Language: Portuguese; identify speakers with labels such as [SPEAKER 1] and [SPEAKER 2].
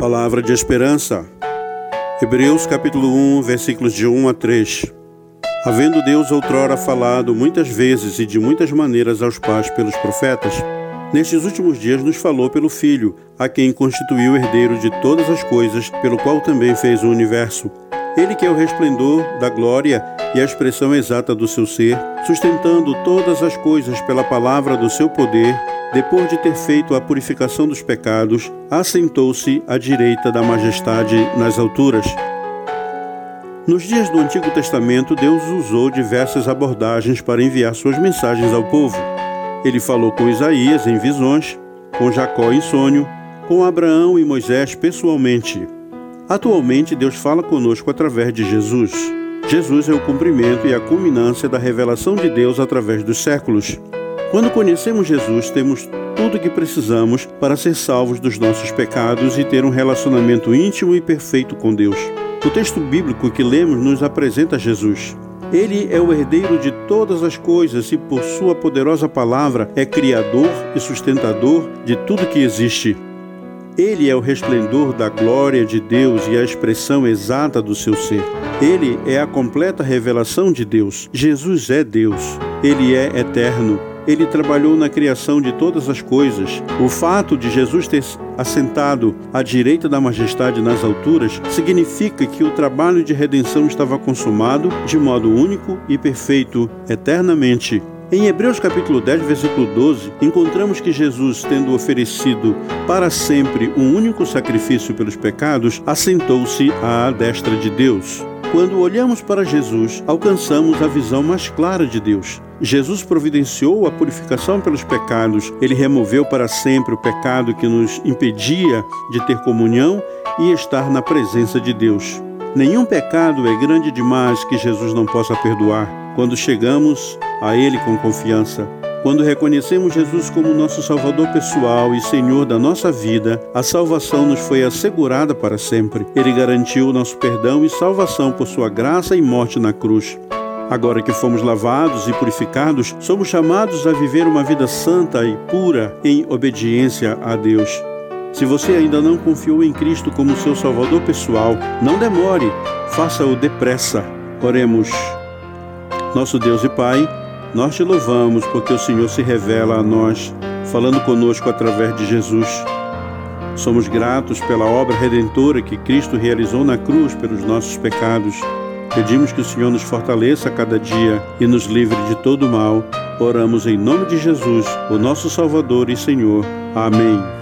[SPEAKER 1] Palavra de esperança. Hebreus capítulo 1, versículos de 1 a 3. Havendo Deus outrora falado muitas vezes e de muitas maneiras aos pais pelos profetas, nestes últimos dias nos falou pelo Filho, a quem constituiu herdeiro de todas as coisas, pelo qual também fez o universo. Ele que é o resplendor da glória e a expressão exata do seu ser, sustentando todas as coisas pela palavra do seu poder, depois de ter feito a purificação dos pecados, assentou-se à direita da majestade nas alturas. Nos dias do Antigo Testamento, Deus usou diversas abordagens para enviar suas mensagens ao povo. Ele falou com Isaías em visões, com Jacó em sonho, com Abraão e Moisés pessoalmente. Atualmente, Deus fala conosco através de Jesus. Jesus é o cumprimento e a culminância da revelação de Deus através dos séculos. Quando conhecemos Jesus, temos tudo o que precisamos para ser salvos dos nossos pecados e ter um relacionamento íntimo e perfeito com Deus. O texto bíblico que lemos nos apresenta Jesus. Ele é o herdeiro de todas as coisas e, por sua poderosa palavra, é criador e sustentador de tudo que existe. Ele é o resplendor da glória de Deus e a expressão exata do seu ser. Ele é a completa revelação de Deus. Jesus é Deus. Ele é eterno ele trabalhou na criação de todas as coisas. O fato de Jesus ter assentado à direita da majestade nas alturas significa que o trabalho de redenção estava consumado de modo único e perfeito eternamente. Em Hebreus capítulo 10, versículo 12, encontramos que Jesus, tendo oferecido para sempre um único sacrifício pelos pecados, assentou-se à destra de Deus. Quando olhamos para Jesus, alcançamos a visão mais clara de Deus. Jesus providenciou a purificação pelos pecados, ele removeu para sempre o pecado que nos impedia de ter comunhão e estar na presença de Deus. Nenhum pecado é grande demais que Jesus não possa perdoar quando chegamos a Ele com confiança. Quando reconhecemos Jesus como nosso Salvador pessoal e Senhor da nossa vida, a salvação nos foi assegurada para sempre. Ele garantiu nosso perdão e salvação por sua graça e morte na cruz. Agora que fomos lavados e purificados, somos chamados a viver uma vida santa e pura em obediência a Deus. Se você ainda não confiou em Cristo como seu Salvador pessoal, não demore, faça-o depressa. Oremos. Nosso Deus e Pai, nós te louvamos porque o Senhor se revela a nós, falando conosco através de Jesus. Somos gratos pela obra redentora que Cristo realizou na cruz pelos nossos pecados. Pedimos que o Senhor nos fortaleça a cada dia e nos livre de todo mal. Oramos em nome de Jesus, o nosso Salvador e Senhor. Amém.